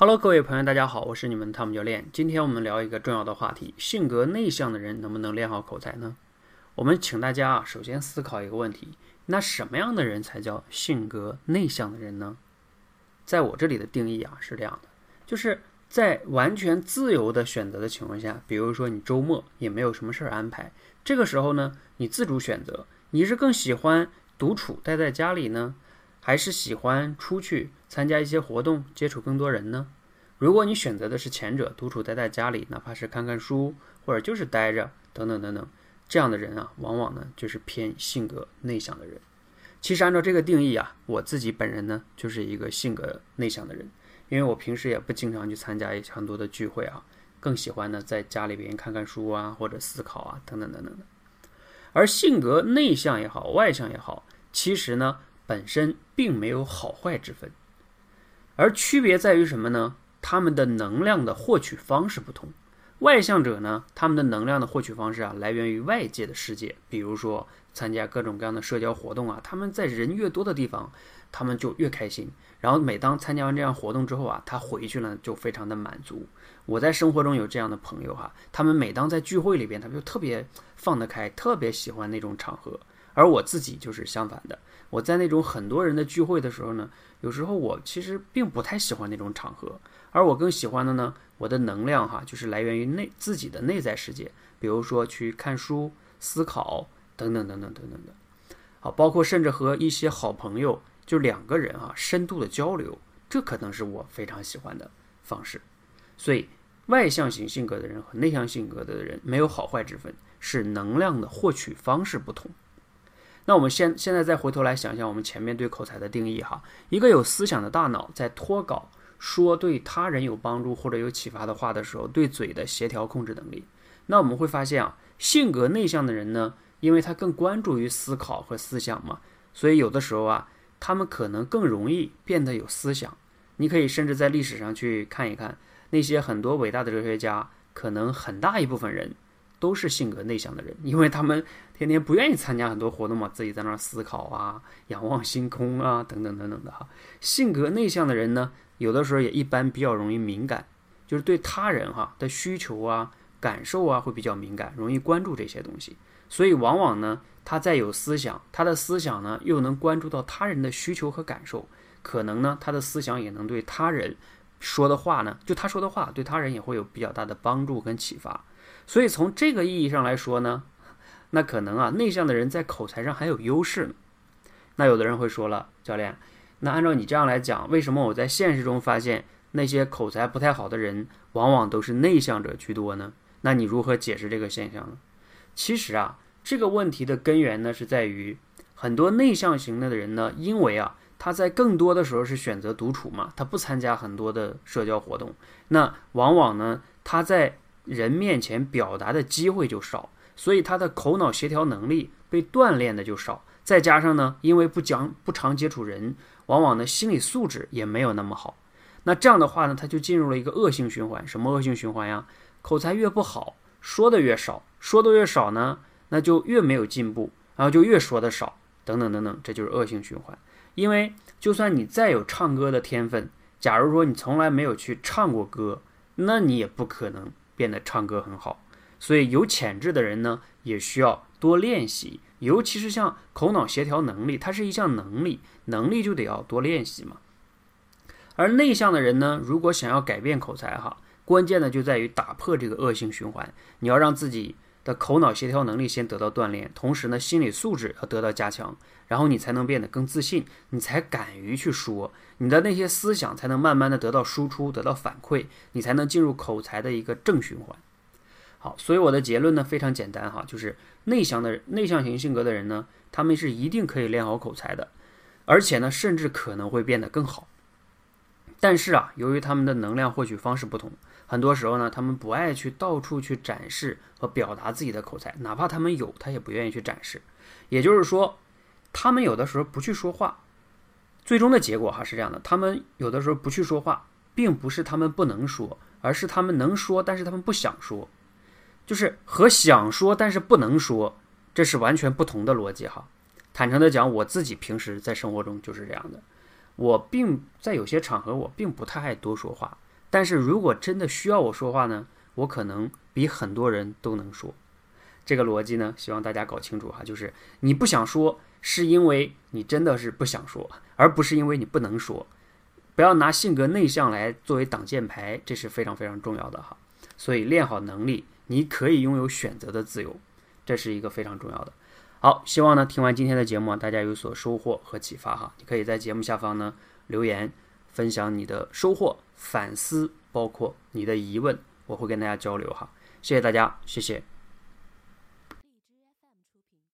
Hello，各位朋友，大家好，我是你们的汤姆教练。今天我们聊一个重要的话题：性格内向的人能不能练好口才呢？我们请大家啊，首先思考一个问题：那什么样的人才叫性格内向的人呢？在我这里的定义啊是这样的，就是在完全自由的选择的情况下，比如说你周末也没有什么事儿安排，这个时候呢，你自主选择，你是更喜欢独处待在家里呢？还是喜欢出去参加一些活动，接触更多人呢？如果你选择的是前者，独处待在家里，哪怕是看看书，或者就是待着，等等等等，这样的人啊，往往呢就是偏性格内向的人。其实按照这个定义啊，我自己本人呢就是一个性格内向的人，因为我平时也不经常去参加很多的聚会啊，更喜欢呢在家里边看看书啊，或者思考啊，等等等等的。而性格内向也好，外向也好，其实呢。本身并没有好坏之分，而区别在于什么呢？他们的能量的获取方式不同。外向者呢，他们的能量的获取方式啊，来源于外界的世界，比如说参加各种各样的社交活动啊。他们在人越多的地方，他们就越开心。然后每当参加完这样活动之后啊，他回去呢就非常的满足。我在生活中有这样的朋友哈，他们每当在聚会里边，他们就特别放得开，特别喜欢那种场合。而我自己就是相反的，我在那种很多人的聚会的时候呢，有时候我其实并不太喜欢那种场合，而我更喜欢的呢，我的能量哈，就是来源于内自己的内在世界，比如说去看书、思考等等等等等等的，好，包括甚至和一些好朋友就两个人啊，深度的交流，这可能是我非常喜欢的方式。所以，外向型性格的人和内向性格的人没有好坏之分，是能量的获取方式不同。那我们现现在再回头来想想，我们前面对口才的定义哈，一个有思想的大脑在脱稿说对他人有帮助或者有启发的话的时候，对嘴的协调控制能力。那我们会发现啊，性格内向的人呢，因为他更关注于思考和思想嘛，所以有的时候啊，他们可能更容易变得有思想。你可以甚至在历史上去看一看，那些很多伟大的哲学家，可能很大一部分人。都是性格内向的人，因为他们天天不愿意参加很多活动嘛，自己在那儿思考啊、仰望星空啊，等等等等的哈。性格内向的人呢，有的时候也一般比较容易敏感，就是对他人哈的需求啊、感受啊会比较敏感，容易关注这些东西。所以往往呢，他在有思想，他的思想呢又能关注到他人的需求和感受，可能呢他的思想也能对他人说的话呢，就他说的话对他人也会有比较大的帮助跟启发。所以从这个意义上来说呢，那可能啊，内向的人在口才上还有优势呢。那有的人会说了，教练，那按照你这样来讲，为什么我在现实中发现那些口才不太好的人，往往都是内向者居多呢？那你如何解释这个现象呢？其实啊，这个问题的根源呢，是在于很多内向型的人呢，因为啊，他在更多的时候是选择独处嘛，他不参加很多的社交活动，那往往呢，他在人面前表达的机会就少，所以他的口脑协调能力被锻炼的就少。再加上呢，因为不讲不常接触人，往往呢心理素质也没有那么好。那这样的话呢，他就进入了一个恶性循环。什么恶性循环呀？口才越不好，说的越少，说的越少呢，那就越没有进步，然后就越说的少，等等等等，这就是恶性循环。因为就算你再有唱歌的天分，假如说你从来没有去唱过歌，那你也不可能。变得唱歌很好，所以有潜质的人呢，也需要多练习。尤其是像口脑协调能力，它是一项能力，能力就得要多练习嘛。而内向的人呢，如果想要改变口才哈，关键呢就在于打破这个恶性循环。你要让自己的口脑协调能力先得到锻炼，同时呢，心理素质要得到加强，然后你才能变得更自信，你才敢于去说。你的那些思想才能慢慢的得到输出，得到反馈，你才能进入口才的一个正循环。好，所以我的结论呢非常简单哈，就是内向的内向型性格的人呢，他们是一定可以练好口才的，而且呢，甚至可能会变得更好。但是啊，由于他们的能量获取方式不同，很多时候呢，他们不爱去到处去展示和表达自己的口才，哪怕他们有，他也不愿意去展示。也就是说，他们有的时候不去说话。最终的结果哈是这样的，他们有的时候不去说话，并不是他们不能说，而是他们能说，但是他们不想说，就是和想说但是不能说，这是完全不同的逻辑哈。坦诚的讲，我自己平时在生活中就是这样的，我并在有些场合我并不太爱多说话，但是如果真的需要我说话呢，我可能比很多人都能说。这个逻辑呢，希望大家搞清楚哈，就是你不想说，是因为你真的是不想说，而不是因为你不能说。不要拿性格内向来作为挡箭牌，这是非常非常重要的哈。所以练好能力，你可以拥有选择的自由，这是一个非常重要的。好，希望呢听完今天的节目，大家有所收获和启发哈。你可以在节目下方呢留言，分享你的收获、反思，包括你的疑问，我会跟大家交流哈。谢谢大家，谢谢。